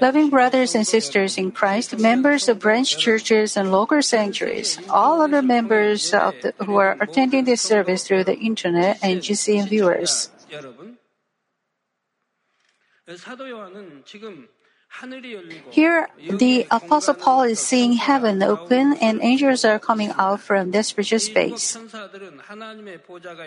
Loving brothers and sisters in Christ, members of branch churches and local sanctuaries, all other members of the, who are attending this service through the internet and GCN viewers. Here, the Apostle Paul is seeing heaven open and angels are coming out from the spiritual space.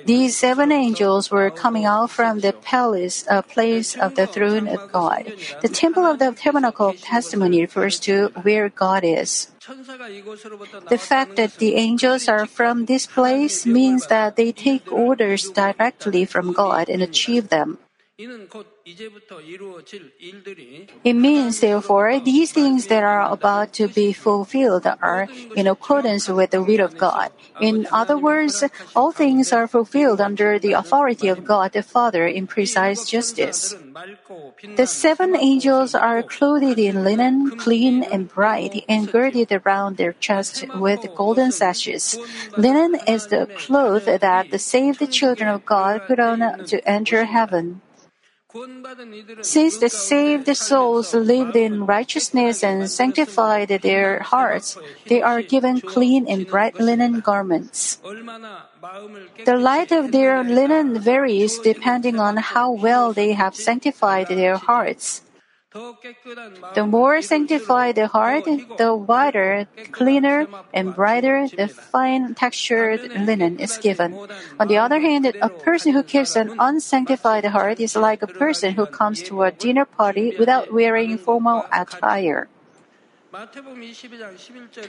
These seven angels were coming out from the palace, uh, place of the throne of God. The temple of the tabernacle of testimony refers to where God is. The fact that the angels are from this place means that they take orders directly from God and achieve them. It means, therefore, these things that are about to be fulfilled are in accordance with the will of God. In other words, all things are fulfilled under the authority of God the Father in precise justice. The seven angels are clothed in linen, clean and bright, and girded around their chests with golden sashes. Linen is the cloth that the saved children of God put on to enter heaven. Since the saved souls lived in righteousness and sanctified their hearts, they are given clean and bright linen garments. The light of their linen varies depending on how well they have sanctified their hearts. The more sanctified the heart, the whiter, cleaner, and brighter the fine textured linen is given. On the other hand, a person who keeps an unsanctified heart is like a person who comes to a dinner party without wearing formal attire.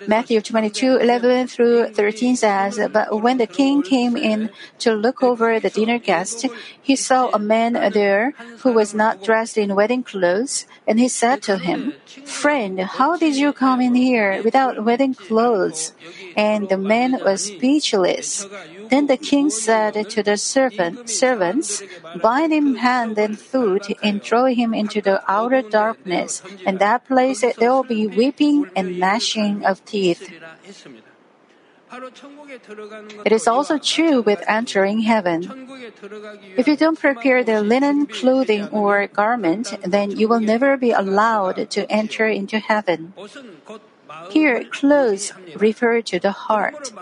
Matthew 22, 11 through 13 says, But when the king came in to look over the dinner guests, he saw a man there who was not dressed in wedding clothes, and he said to him, Friend, how did you come in here without wedding clothes? And the man was speechless. Then the king said to the servant, servants, Bind him hand and foot and throw him into the outer darkness, and that place there will be weeping and gnashing of teeth. It is also true with entering heaven. If you don't prepare the linen clothing or garment, then you will never be allowed to enter into heaven. Here, clothes refer to the heart.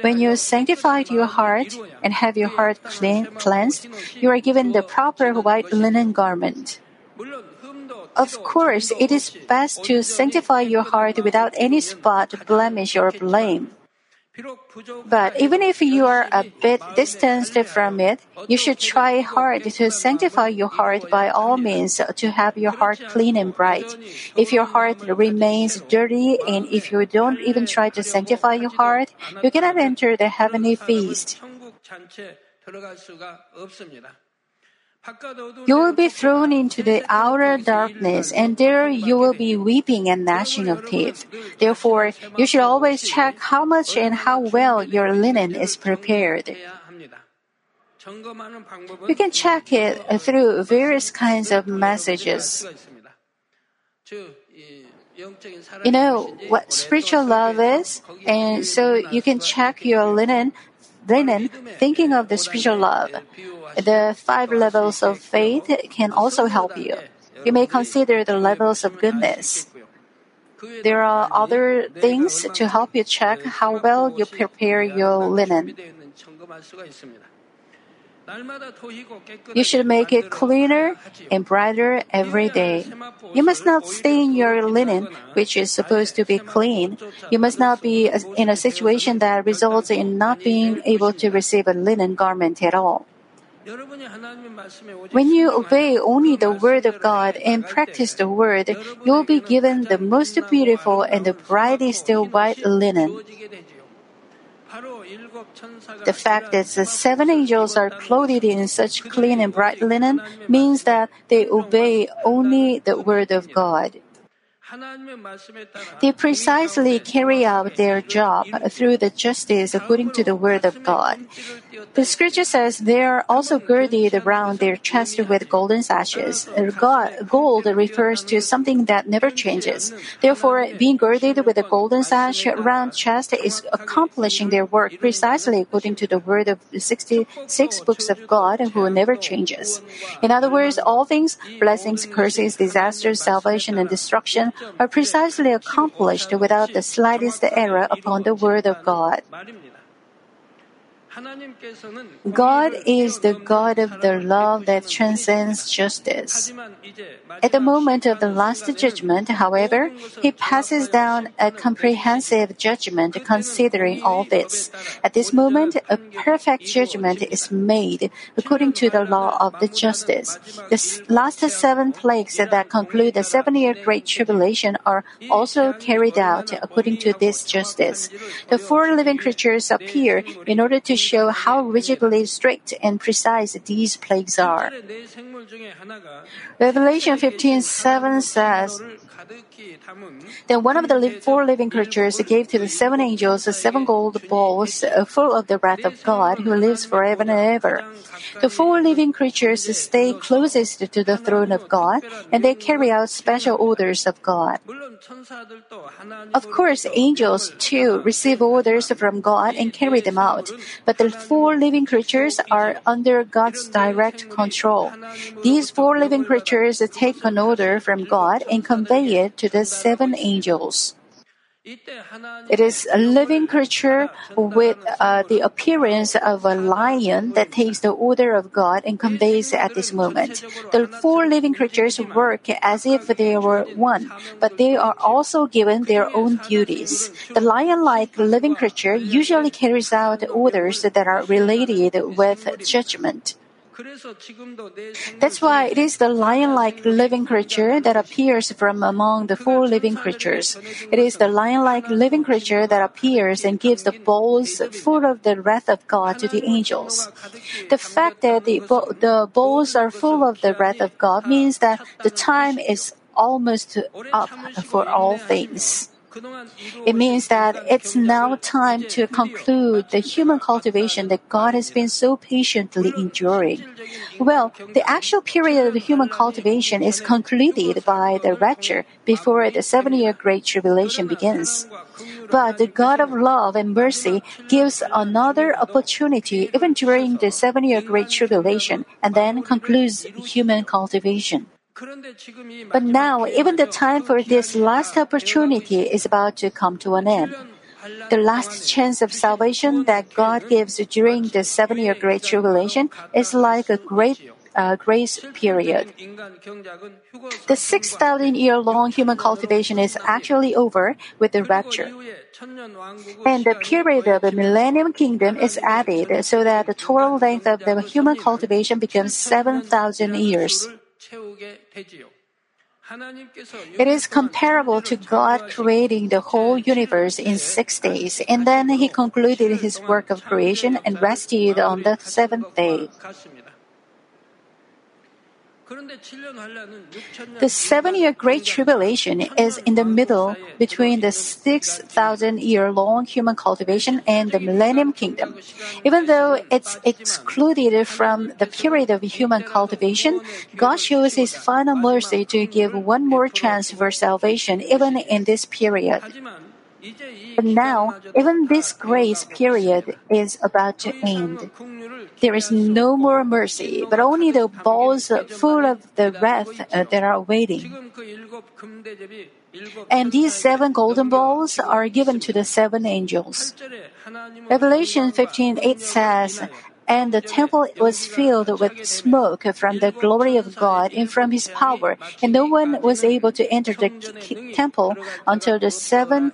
When you sanctify your heart and have your heart clean, cleansed, you are given the proper white linen garment. Of course, it is best to sanctify your heart without any spot, blemish, or blame. But even if you are a bit distanced from it, you should try hard to sanctify your heart by all means to have your heart clean and bright. If your heart remains dirty and if you don't even try to sanctify your heart, you cannot enter the heavenly feast. You will be thrown into the outer darkness, and there you will be weeping and gnashing of teeth. Therefore, you should always check how much and how well your linen is prepared. You can check it through various kinds of messages. You know what spiritual love is, and so you can check your linen linen uh, thinking of the spiritual love. The five levels of faith can also help you. You may consider the levels of goodness. There are other things to help you check how well you prepare your linen. You should make it cleaner and brighter every day. You must not stain your linen, which is supposed to be clean. You must not be in a situation that results in not being able to receive a linen garment at all. When you obey only the word of God and practice the word, you will be given the most beautiful and the brightest white linen. The fact that the seven angels are clothed in such clean and bright linen means that they obey only the word of God. They precisely carry out their job through the justice according to the word of God. The scripture says they are also girded around their chest with golden sashes. Gold refers to something that never changes. Therefore, being girded with a golden sash around chest is accomplishing their work precisely according to the word of the 66 books of God who never changes. In other words, all things, blessings, curses, disasters, salvation, and destruction are precisely accomplished without the slightest error upon the word of God. God is the God of the love that transcends justice. At the moment of the last judgment, however, He passes down a comprehensive judgment considering all this. At this moment, a perfect judgment is made according to the law of the justice. The last seven plagues that conclude the seven year Great Tribulation are also carried out according to this justice. The four living creatures appear in order to show how rigidly strict and precise these plagues are. Revelation 15:7 says, then one of the four living creatures gave to the seven angels seven gold bowls uh, full of the wrath of God who lives forever and ever. The four living creatures stay closest to the throne of God and they carry out special orders of God. Of course, angels too receive orders from God and carry them out, but the four living creatures are under God's direct control. These four living creatures take an order from God and convey it to the seven angels. It is a living creature with uh, the appearance of a lion that takes the order of God and conveys at this moment. The four living creatures work as if they were one, but they are also given their own duties. The lion like living creature usually carries out orders that are related with judgment. That's why it is the lion like living creature that appears from among the four living creatures. It is the lion like living creature that appears and gives the bowls full of the wrath of God to the angels. The fact that the, the bowls are full of the wrath of God means that the time is almost up for all things. It means that it's now time to conclude the human cultivation that God has been so patiently enduring. Well, the actual period of human cultivation is concluded by the rapture before the seven year Great Tribulation begins. But the God of love and mercy gives another opportunity even during the seven year Great Tribulation and then concludes human cultivation. But now, even the time for this last opportunity is about to come to an end. The last chance of salvation that God gives during the seven year Great Tribulation is like a great uh, grace period. The 6,000 year long human cultivation is actually over with the rapture. And the period of the millennium kingdom is added so that the total length of the human cultivation becomes 7,000 years. It is comparable to God creating the whole universe in six days, and then He concluded His work of creation and rested on the seventh day. The seven year Great Tribulation is in the middle between the 6,000 year long human cultivation and the Millennium Kingdom. Even though it's excluded from the period of human cultivation, God shows His final mercy to give one more chance for salvation even in this period. But now, even this grace period is about to end. There is no more mercy, but only the bowls full of the wrath uh, that are waiting. And these seven golden bowls are given to the seven angels. Revelation 15:8 says, and the temple was filled with smoke from the glory of God and from his power, and no one was able to enter the temple until the seven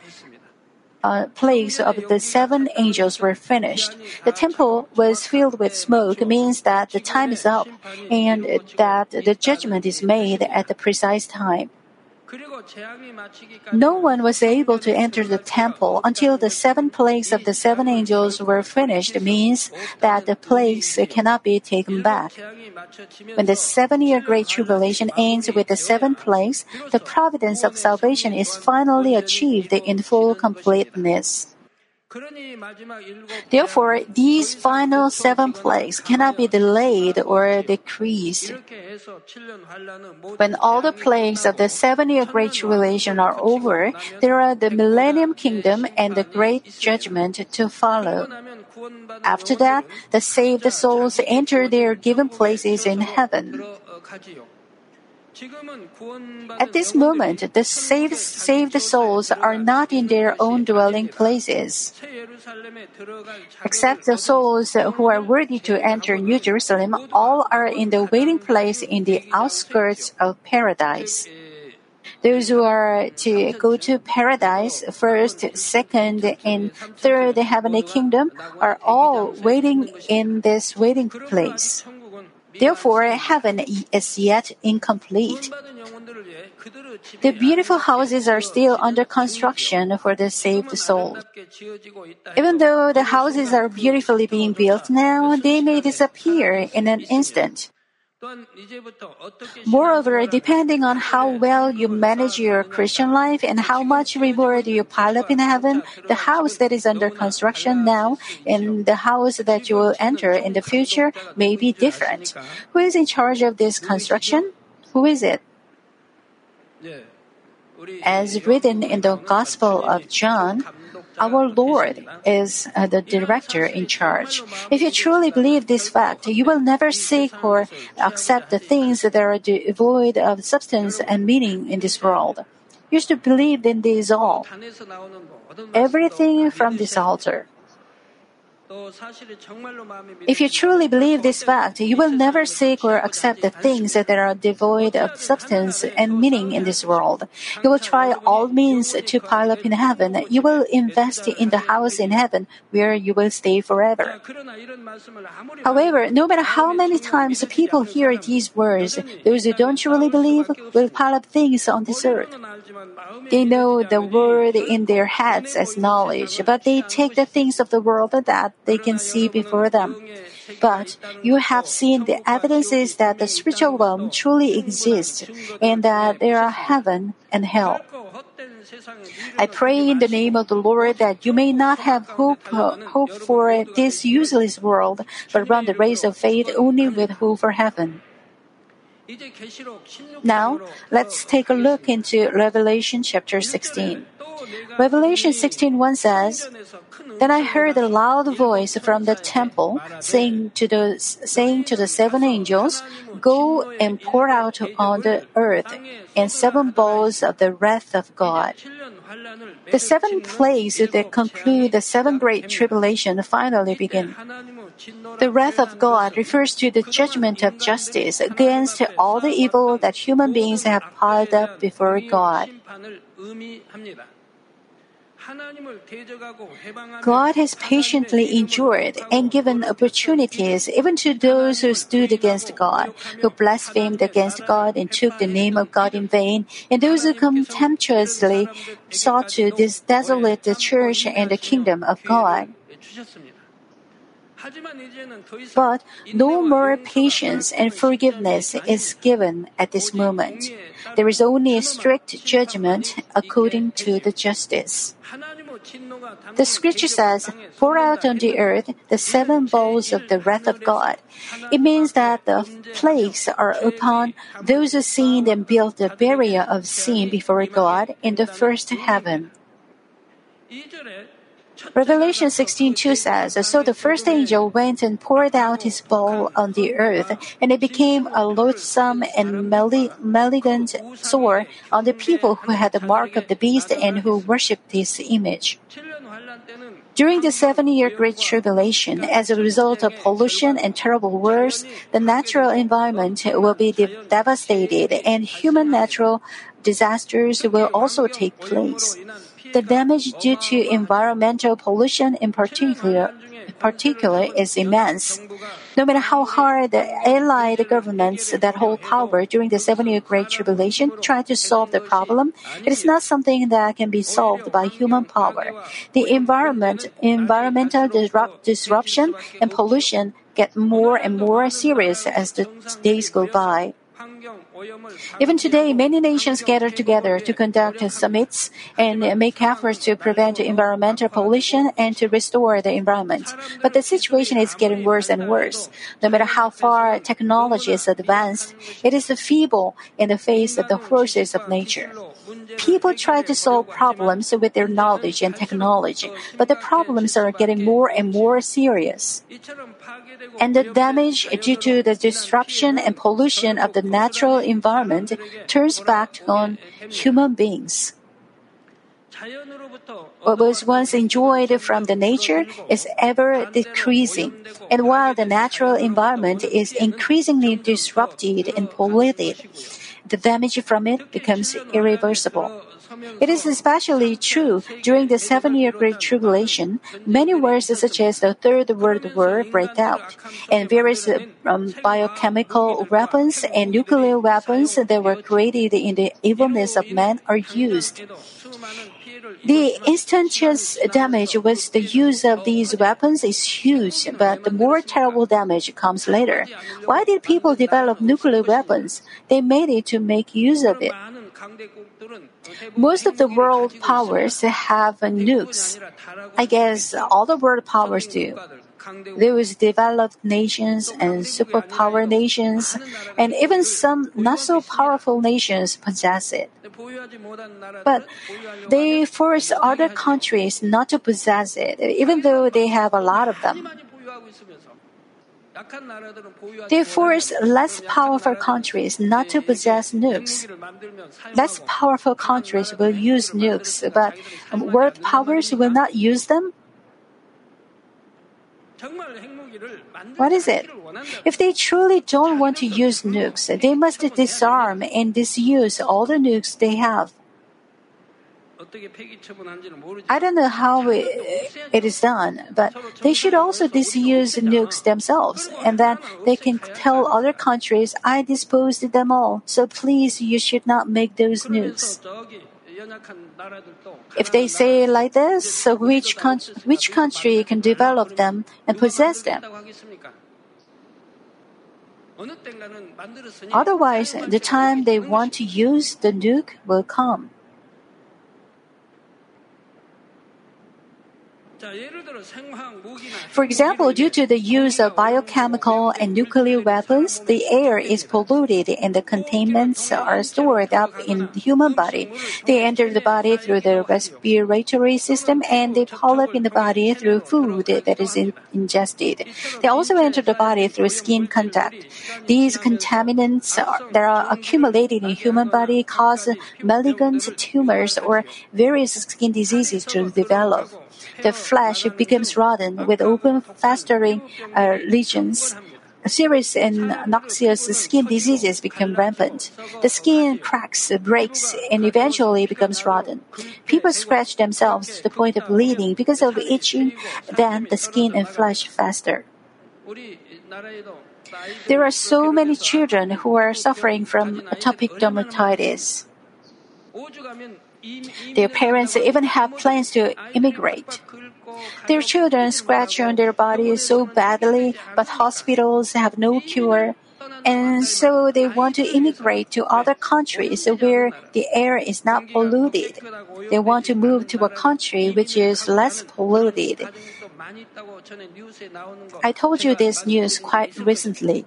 uh, plagues of the seven angels were finished. The temple was filled with smoke means that the time is up and that the judgment is made at the precise time. No one was able to enter the temple until the seven plagues of the seven angels were finished means that the plagues cannot be taken back. When the seven year Great Tribulation ends with the seven plagues, the providence of salvation is finally achieved in full completeness. Therefore, these final seven plagues cannot be delayed or decreased. When all the plagues of the seven year Great Tribulation are over, there are the Millennium Kingdom and the Great Judgment to follow. After that, the saved souls enter their given places in heaven. At this moment, the saved, saved souls are not in their own dwelling places. Except the souls who are worthy to enter New Jerusalem, all are in the waiting place in the outskirts of paradise. Those who are to go to paradise, first, second, and third heavenly kingdom, are all waiting in this waiting place. Therefore, heaven is yet incomplete. The beautiful houses are still under construction for the saved souls. Even though the houses are beautifully being built now, they may disappear in an instant. Moreover, depending on how well you manage your Christian life and how much reward you pile up in heaven, the house that is under construction now and the house that you will enter in the future may be different. Who is in charge of this construction? Who is it? As written in the Gospel of John, our Lord is uh, the director in charge. If you truly believe this fact, you will never seek or accept the things that are devoid of substance and meaning in this world. You should believe in this all. Everything from this altar. If you truly believe this fact, you will never seek or accept the things that are devoid of substance and meaning in this world. You will try all means to pile up in heaven. You will invest in the house in heaven where you will stay forever. However, no matter how many times people hear these words, those who don't truly believe will pile up things on this earth. They know the word in their heads as knowledge, but they take the things of the world that they can see before them. But you have seen the evidences that the spiritual realm truly exists and that there are heaven and hell. I pray in the name of the Lord that you may not have hope, uh, hope for this useless world, but run the race of faith only with hope for heaven. Now, let's take a look into Revelation chapter 16. Revelation 16:1 says, Then I heard a loud voice from the temple saying to the saying to the seven angels, Go and pour out on the earth in seven bowls of the wrath of God. The seven plagues that conclude the seven great tribulation finally begin. The wrath of God refers to the judgment of justice against all the evil that human beings have piled up before God. God has patiently endured and given opportunities even to those who stood against God, who blasphemed against God and took the name of God in vain, and those who contemptuously sought to desolate the church and the kingdom of God. But no more patience and forgiveness is given at this moment. There is only a strict judgment according to the justice. The scripture says, Pour out on the earth the seven bowls of the wrath of God. It means that the plagues are upon those who sinned and built the barrier of sin before God in the first heaven. Revelation 16:2 says, So the first angel went and poured out his bowl on the earth, and it became a loathsome and malignant sore on the people who had the mark of the beast and who worshipped his image. During the seven year Great Tribulation, as a result of pollution and terrible wars, the natural environment will be devastated and human natural disasters will also take place. The damage due to environmental pollution in particular particular is immense. No matter how hard the allied governments that hold power during the seven year Great Tribulation try to solve the problem, it is not something that can be solved by human power. The environment, environmental disruption and pollution get more and more serious as the days go by. Even today, many nations gather together to conduct summits and make efforts to prevent environmental pollution and to restore the environment. But the situation is getting worse and worse. No matter how far technology is advanced, it is feeble in the face of the forces of nature. People try to solve problems with their knowledge and technology, but the problems are getting more and more serious. And the damage due to the disruption and pollution of the natural environment turns back on human beings. What was once enjoyed from the nature is ever decreasing, and while the natural environment is increasingly disrupted and polluted, the damage from it becomes irreversible. It is especially true during the seven year Great Tribulation. Many wars, such as the Third World War, break out, and various um, biochemical weapons and nuclear weapons that were created in the evilness of man are used. The instantaneous damage with the use of these weapons is huge, but the more terrible damage comes later. Why did people develop nuclear weapons? They made it to make use of it. Most of the world powers have nukes. I guess all the world powers do. Those developed nations and superpower nations, and even some not so powerful nations possess it. But they force other countries not to possess it, even though they have a lot of them. They force less powerful countries not to possess nukes. Less powerful countries will use nukes, but world powers will not use them? What is it? If they truly don't want to use nukes, they must disarm and disuse all the nukes they have. I don't know how it is done, but they should also disuse nukes themselves, and then they can tell other countries, I disposed them all, so please you should not make those nukes. If they say like this, which, con- which country can develop them and possess them? Otherwise, the time they want to use the nuke will come. For example, due to the use of biochemical and nuclear weapons, the air is polluted and the contaminants are stored up in the human body. They enter the body through the respiratory system and they pollute in the body through food that is in- ingested. They also enter the body through skin contact. These contaminants are, that are accumulated in human body cause malignant tumors or various skin diseases to develop the flesh becomes rotten with open, festering uh, lesions. Serious and noxious skin diseases become rampant. The skin cracks, breaks, and eventually becomes rotten. People scratch themselves to the point of bleeding because of itching, then the skin and flesh fester. There are so many children who are suffering from atopic dermatitis. Their parents even have plans to immigrate. Their children scratch on their bodies so badly, but hospitals have no cure. And so they want to immigrate to other countries where the air is not polluted. They want to move to a country which is less polluted. I told you this news quite recently.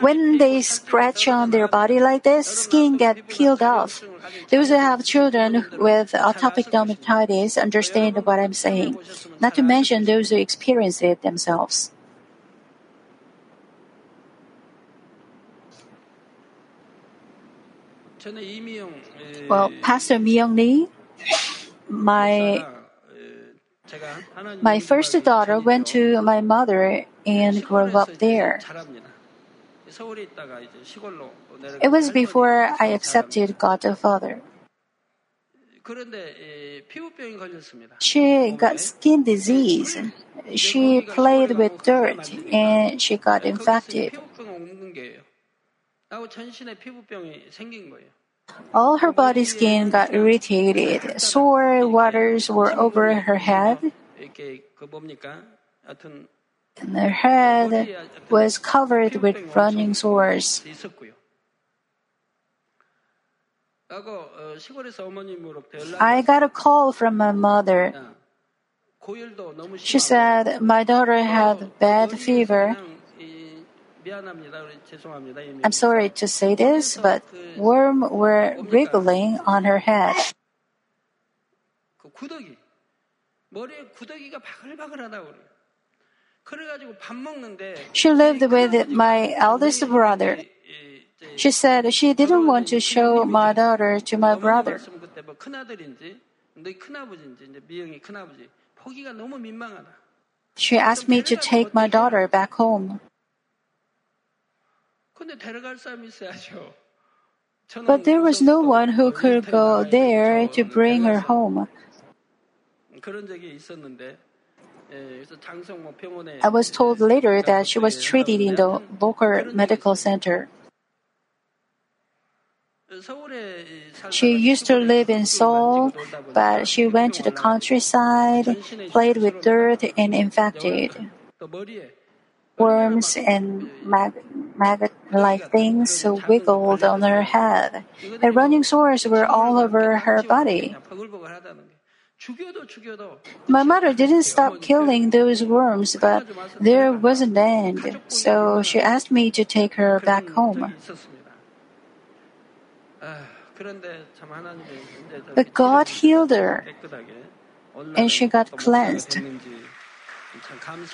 When they scratch on their body like this, skin get peeled off. Those who have children with atopic dermatitis understand what I'm saying, not to mention those who experience it themselves. Well, Pastor Myung Lee, my my first daughter went to my mother and grew up there. It was before I accepted God the Father. She got skin disease. She played with dirt and she got infected. All her body skin got irritated. Sore waters were over her head. And her head was covered with running sores. I got a call from my mother. She said my daughter had bad fever. I'm sorry to say this, but worms were wriggling on her head. She lived with my eldest brother. She said she didn't want to show my daughter to my brother. She asked me to take my daughter back home. But there was no one who could go there to bring her home. I was told later that she was treated in the local medical center. She used to live in Seoul, but she went to the countryside, played with dirt, and infected. Worms and mag- maggot like things wiggled on her head, and running sores were all over her body. My mother didn't stop killing those worms, but there was an end, so she asked me to take her back home. But God healed her, and she got cleansed.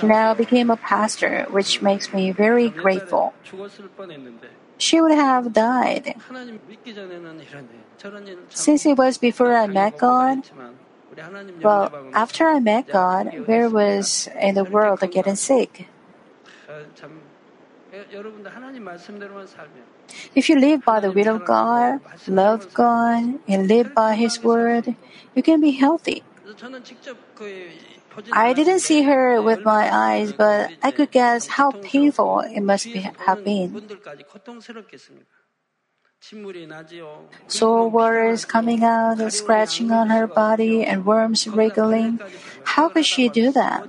Now became a pastor, which makes me very grateful. She would have died. Since it was before I met God, well, after I met God, where was in the world getting sick? If you live by the will of God, love God, and live by His word, you can be healthy. I didn't see her with my eyes, but I could guess how painful it must be, have been. Sore waters coming out, and scratching on her body, and worms wriggling. How could she do that?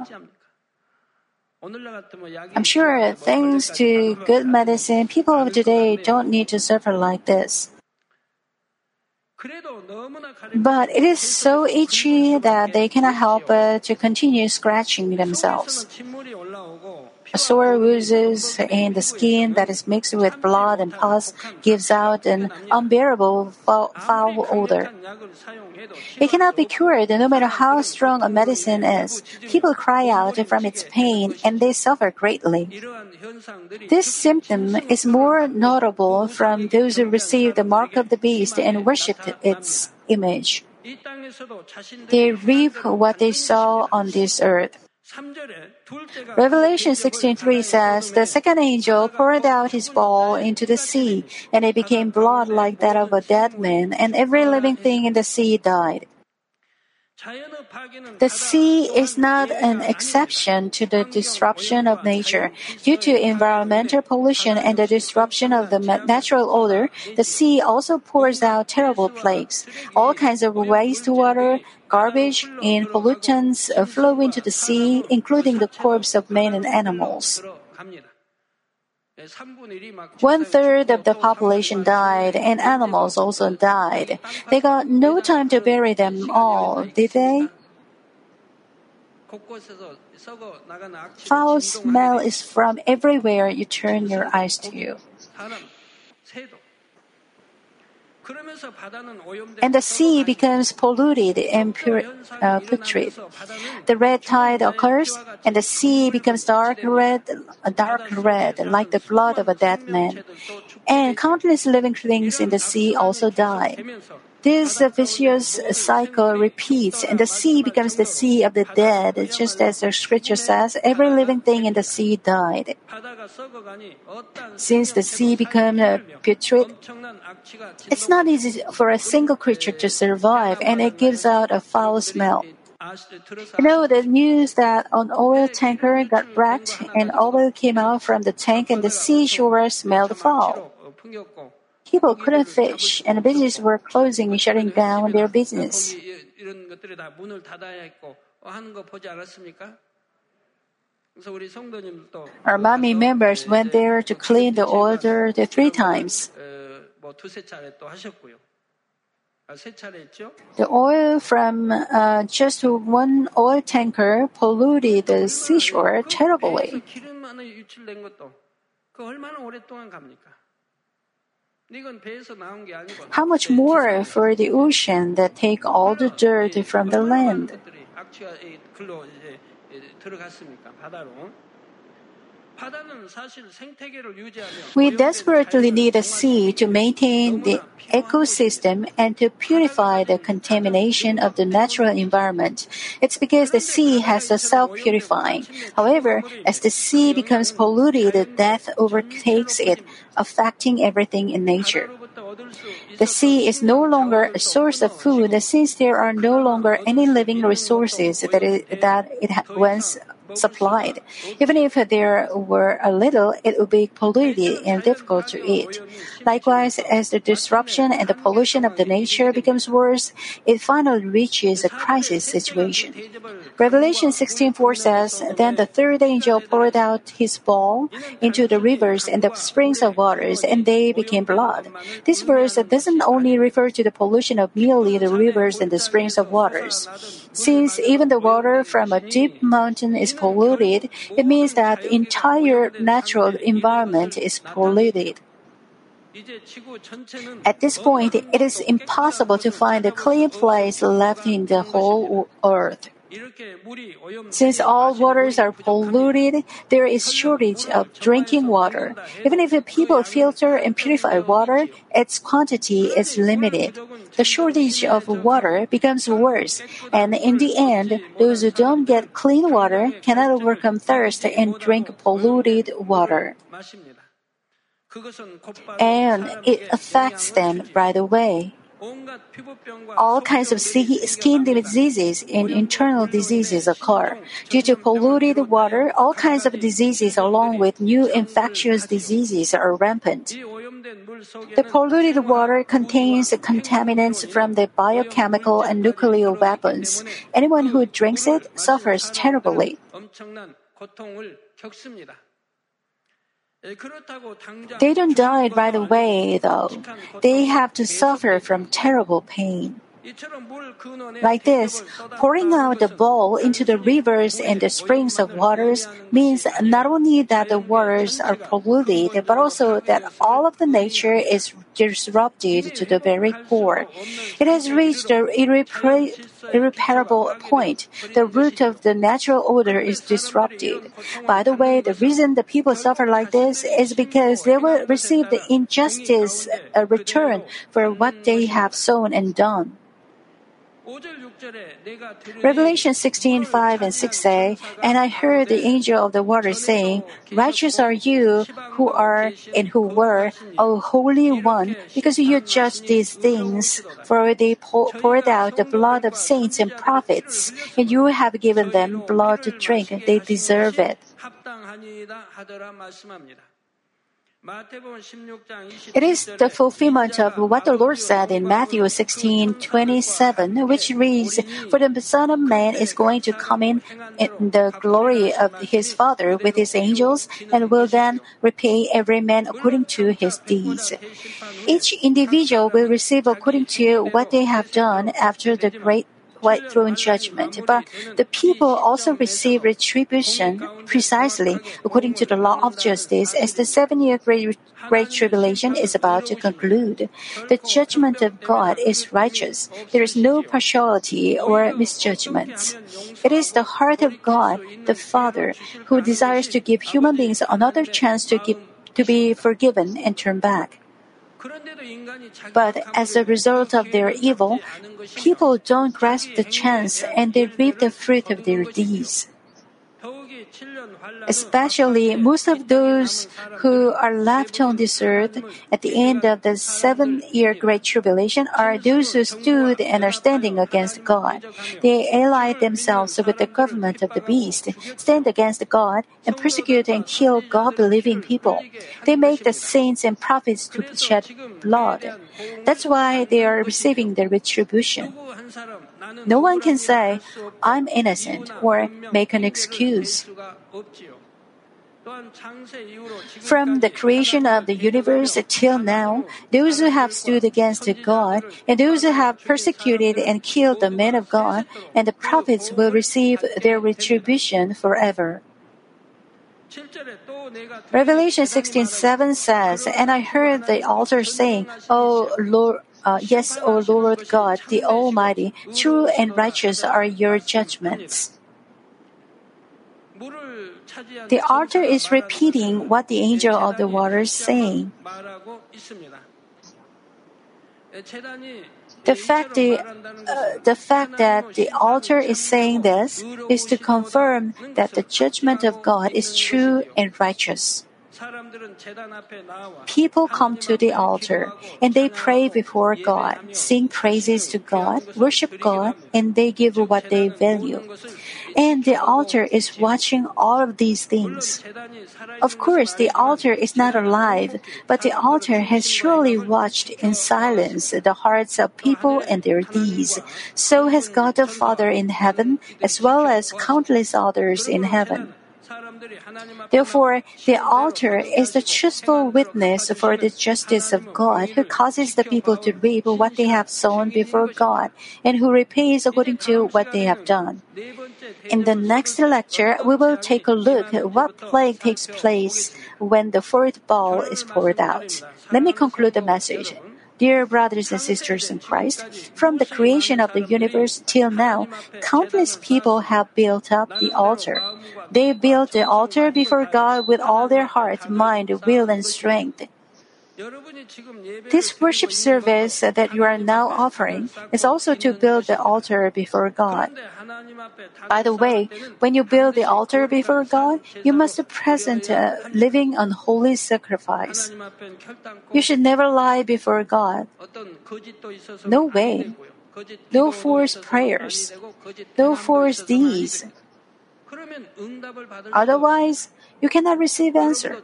I'm sure, thanks to good medicine, people of today don't need to suffer like this. But it is so itchy that they cannot help but to continue scratching themselves. Sore oozes in the skin that is mixed with blood and pus gives out an unbearable foul odor. It cannot be cured no matter how strong a medicine is. People cry out from its pain and they suffer greatly. This symptom is more notable from those who received the mark of the beast and worshipped its image. They reap what they sow on this earth. Revelation 16:3 says, "The second angel poured out his bowl into the sea, and it became blood like that of a dead man, and every living thing in the sea died." The sea is not an exception to the disruption of nature. Due to environmental pollution and the disruption of the natural order, the sea also pours out terrible plagues. All kinds of wastewater, garbage, and pollutants uh, flow into the sea, including the corpse of men and animals. One third of the population died, and animals also died. They got no time to bury them all, did they? Foul smell is from everywhere you turn your eyes to. And the sea becomes polluted and pure, uh, putrid. The red tide occurs, and the sea becomes dark red, dark red, like the blood of a dead man. And countless living things in the sea also die. This vicious cycle repeats, and the sea becomes the sea of the dead, just as the scripture says, every living thing in the sea died. Since the sea became a putrid, it's not easy for a single creature to survive, and it gives out a foul smell. You know the news that an oil tanker got wrecked and oil came out from the tank and the seashore smelled foul. People couldn't fish and businesses were closing and shutting down their business. Our Manmin members went there to clean the dirt three times. The oil from uh, just one oil tanker polluted the seashore terribly. How much more for the ocean that take all the dirt from the land? We desperately need a sea to maintain the ecosystem and to purify the contamination of the natural environment. It's because the sea has a self-purifying. However, as the sea becomes polluted, death overtakes it, affecting everything in nature. The sea is no longer a source of food since there are no longer any living resources that it, that it once supplied. Even if there were a little, it would be polluted and difficult to eat. Likewise, as the disruption and the pollution of the nature becomes worse, it finally reaches a crisis situation. Revelation 16:4 says, "Then the third angel poured out his bowl into the rivers and the springs of waters, and they became blood." This verse doesn't only refer to the pollution of merely the rivers and the springs of waters. Since even the water from a deep mountain is polluted, it means that the entire natural environment is polluted. At this point, it is impossible to find a clean place left in the whole earth. Since all waters are polluted, there is shortage of drinking water. Even if people filter and purify water, its quantity is limited. The shortage of water becomes worse, and in the end, those who don't get clean water cannot overcome thirst and drink polluted water. And it affects them right away. All kinds of skin diseases and internal diseases occur. Due to polluted water, all kinds of diseases along with new infectious diseases are rampant. The polluted water contains contaminants from the biochemical and nuclear weapons. Anyone who drinks it suffers terribly. They don't die right away, though. They have to suffer from terrible pain. Like this, pouring out the bowl into the rivers and the springs of waters means not only that the waters are polluted, but also that all of the nature is disrupted to the very core. It has reached an irrepar- irreparable point. The root of the natural order is disrupted. By the way, the reason the people suffer like this is because they will receive the injustice a return for what they have sown and done. Revelation 16, 5 and 6 say, And I heard the angel of the water saying, Righteous are you who are and who were, O Holy One, because you judge these things, for they poured out the blood of saints and prophets, and you have given them blood to drink, they deserve it. It is the fulfillment of what the Lord said in Matthew 16, 27, which reads, For the Son of Man is going to come in, in the glory of his Father with his angels and will then repay every man according to his deeds. Each individual will receive according to what they have done after the great throne judgment, but the people also receive retribution precisely according to the law of justice as the seven year great, great tribulation is about to conclude. The judgment of God is righteous. There is no partiality or misjudgments. It is the heart of God, the Father, who desires to give human beings another chance to give, to be forgiven and turn back. But as a result of their evil, people don't grasp the chance and they reap the fruit of their deeds. Especially most of those who are left on this earth at the end of the seven year Great Tribulation are those who stood and are standing against God. They allied themselves with the government of the beast, stand against God, and persecute and kill God believing people. They make the saints and prophets to shed blood. That's why they are receiving their retribution. No one can say, I'm innocent, or make an excuse. From the creation of the universe till now, those who have stood against God and those who have persecuted and killed the men of God and the prophets will receive their retribution forever. Revelation 16:7 says, "And I heard the altar saying, O Lord, uh, yes, O Lord God, the Almighty, true and righteous are your judgments." The altar is repeating what the angel of the water is saying. The fact, the, uh, the fact that the altar is saying this is to confirm that the judgment of God is true and righteous. People come to the altar and they pray before God, sing praises to God, worship God, and they give what they value. And the altar is watching all of these things. Of course, the altar is not alive, but the altar has surely watched in silence the hearts of people and their deeds. So has God the Father in heaven, as well as countless others in heaven. Therefore, the altar is the truthful witness for the justice of God who causes the people to reap what they have sown before God and who repays according to what they have done. In the next lecture, we will take a look at what plague takes place when the fourth bowl is poured out. Let me conclude the message. Dear brothers and sisters in Christ, from the creation of the universe till now, countless people have built up the altar. They built the altar before God with all their heart, mind, will, and strength. This worship service that you are now offering is also to build the altar before God. By the way, when you build the altar before God, you must present uh, a living unholy sacrifice. You should never lie before God. No way. No forced prayers. No forced deeds. Otherwise, you cannot receive answer.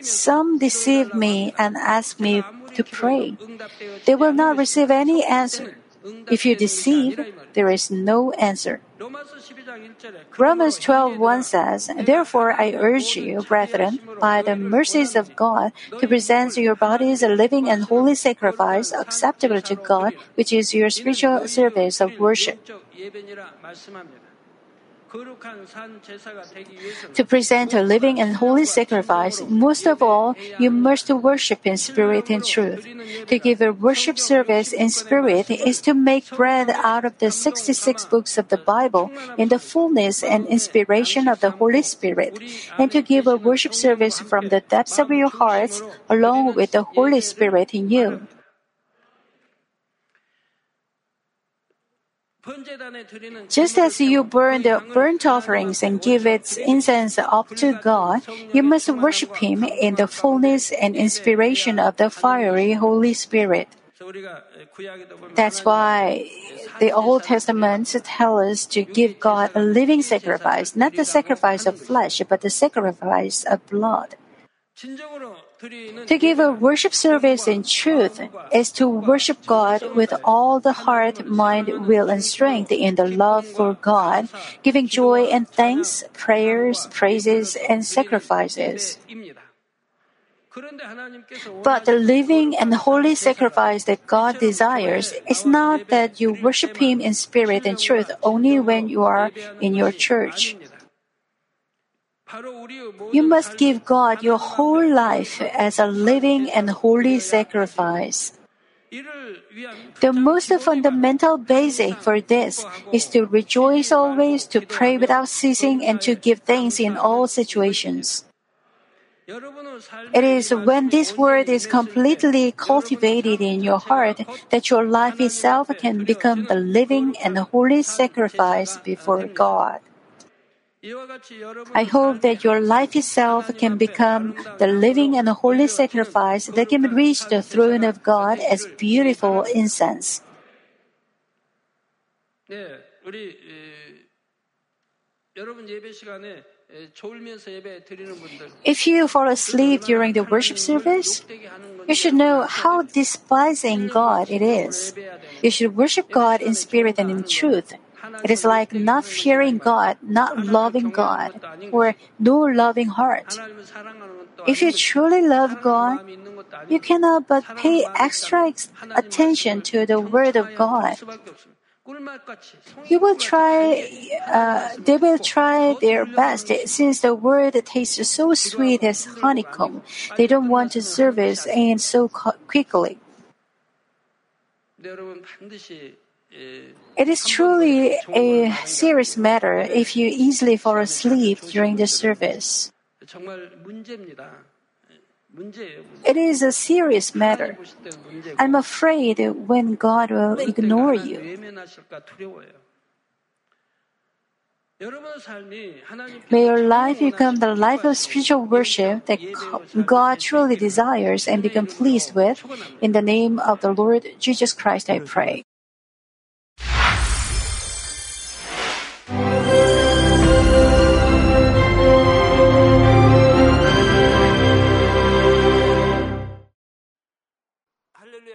Some deceive me and ask me to pray. They will not receive any answer. If you deceive, there is no answer. Romans 12:1 says, Therefore I urge you, brethren, by the mercies of God, to present your bodies a living and holy sacrifice acceptable to God, which is your spiritual service of worship. To present a living and holy sacrifice, most of all, you must worship in spirit and truth. To give a worship service in spirit is to make bread out of the 66 books of the Bible in the fullness and inspiration of the Holy Spirit, and to give a worship service from the depths of your hearts along with the Holy Spirit in you. Just as you burn the burnt offerings and give its incense up to God, you must worship Him in the fullness and inspiration of the fiery Holy Spirit. That's why the Old Testament tells us to give God a living sacrifice, not the sacrifice of flesh, but the sacrifice of blood. To give a worship service in truth is to worship God with all the heart, mind, will, and strength in the love for God, giving joy and thanks, prayers, praises, and sacrifices. But the living and holy sacrifice that God desires is not that you worship Him in spirit and truth only when you are in your church. You must give God your whole life as a living and holy sacrifice. The most fundamental basic for this is to rejoice always, to pray without ceasing, and to give thanks in all situations. It is when this word is completely cultivated in your heart that your life itself can become the living and holy sacrifice before God. I hope that your life itself can become the living and holy sacrifice that can reach the throne of God as beautiful incense. If you fall asleep during the worship service, you should know how despising God it is. You should worship God in spirit and in truth. It is like not fearing God, not loving God, or no loving heart. If you truly love God, you cannot but pay extra attention to the Word of God. You will try, uh, they will try their best since the word tastes so sweet as honeycomb. They don't want to service and so quickly. It is truly a serious matter if you easily fall asleep during the service. It is a serious matter. I'm afraid when God will ignore you. May your life become the life of spiritual worship that God truly desires and become pleased with. In the name of the Lord Jesus Christ, I pray.